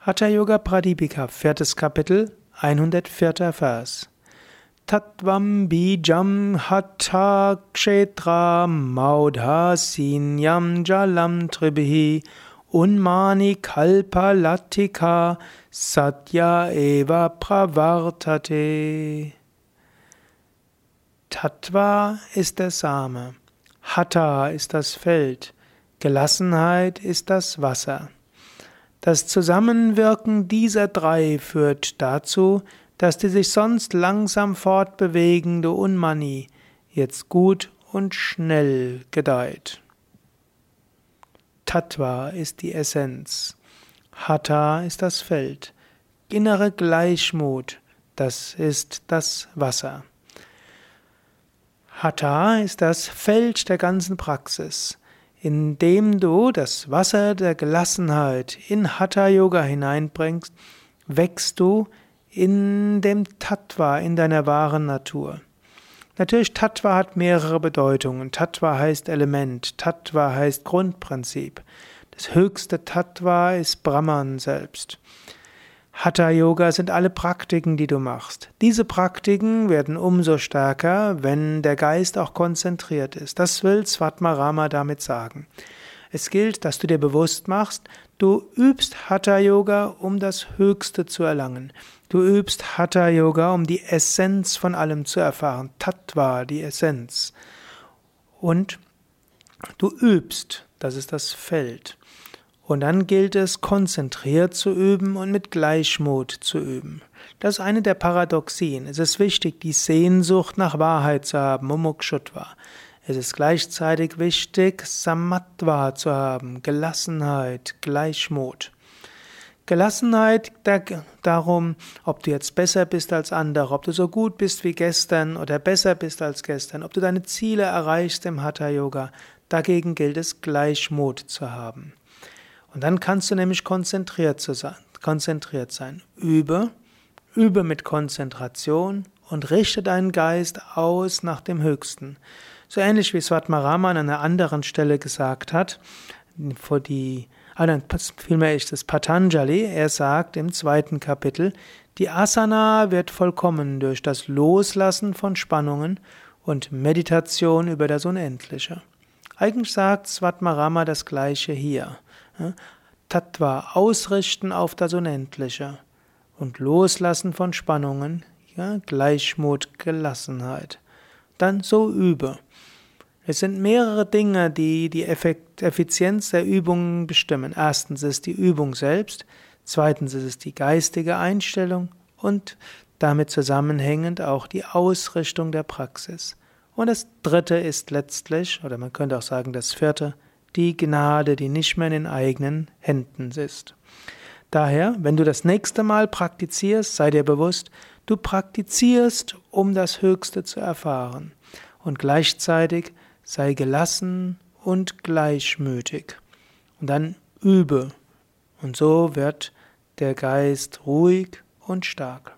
Hatha Yoga Pradipika, viertes Kapitel, 104. Vers. Tattvam bijam hatha kshetra maudhasinyam jalam tribhi unmani kalpa latika satya eva pravartate. Tattva ist der Same, Hatha ist das Feld, Gelassenheit ist das Wasser. Das Zusammenwirken dieser drei führt dazu, dass die sich sonst langsam fortbewegende Unmani jetzt gut und schnell gedeiht. Tattva ist die Essenz. Hatha ist das Feld. Innere Gleichmut, das ist das Wasser. Hatha ist das Feld der ganzen Praxis. Indem du das Wasser der Gelassenheit in Hatha Yoga hineinbringst, wächst du in dem Tattva, in deiner wahren Natur. Natürlich, Tattva hat mehrere Bedeutungen. Tattva heißt Element, Tattva heißt Grundprinzip. Das höchste Tattva ist Brahman selbst. Hatha Yoga sind alle Praktiken, die du machst. Diese Praktiken werden umso stärker, wenn der Geist auch konzentriert ist. Das will Svatmarama damit sagen. Es gilt, dass du dir bewusst machst, du übst Hatha Yoga, um das Höchste zu erlangen. Du übst Hatha Yoga, um die Essenz von allem zu erfahren. Tattva, die Essenz. Und du übst, das ist das Feld. Und dann gilt es, konzentriert zu üben und mit Gleichmut zu üben. Das ist eine der Paradoxien. Es ist wichtig, die Sehnsucht nach Wahrheit zu haben, Mumukshutva. Es ist gleichzeitig wichtig, Samatva zu haben, Gelassenheit, Gleichmut. Gelassenheit darum, ob du jetzt besser bist als andere, ob du so gut bist wie gestern oder besser bist als gestern, ob du deine Ziele erreichst im Hatha Yoga. Dagegen gilt es, Gleichmut zu haben. Und dann kannst du nämlich konzentriert, sein, konzentriert sein. Übe, übe mit Konzentration und richte deinen Geist aus nach dem Höchsten. So ähnlich wie Swatmarama an einer anderen Stelle gesagt hat, vor die, ah nein, vielmehr ist es Patanjali, er sagt im zweiten Kapitel, die Asana wird vollkommen durch das Loslassen von Spannungen und Meditation über das Unendliche. Eigentlich sagt Swatmarama das gleiche hier. Tattva, ausrichten auf das Unendliche und loslassen von Spannungen, ja, Gleichmut, Gelassenheit. Dann so übe. Es sind mehrere Dinge, die die Effizienz der Übungen bestimmen. Erstens ist die Übung selbst, zweitens ist es die geistige Einstellung und damit zusammenhängend auch die Ausrichtung der Praxis. Und das dritte ist letztlich, oder man könnte auch sagen das vierte, die Gnade, die nicht mehr in den eigenen Händen ist. Daher, wenn du das nächste Mal praktizierst, sei dir bewusst, du praktizierst, um das Höchste zu erfahren. Und gleichzeitig sei gelassen und gleichmütig. Und dann übe. Und so wird der Geist ruhig und stark.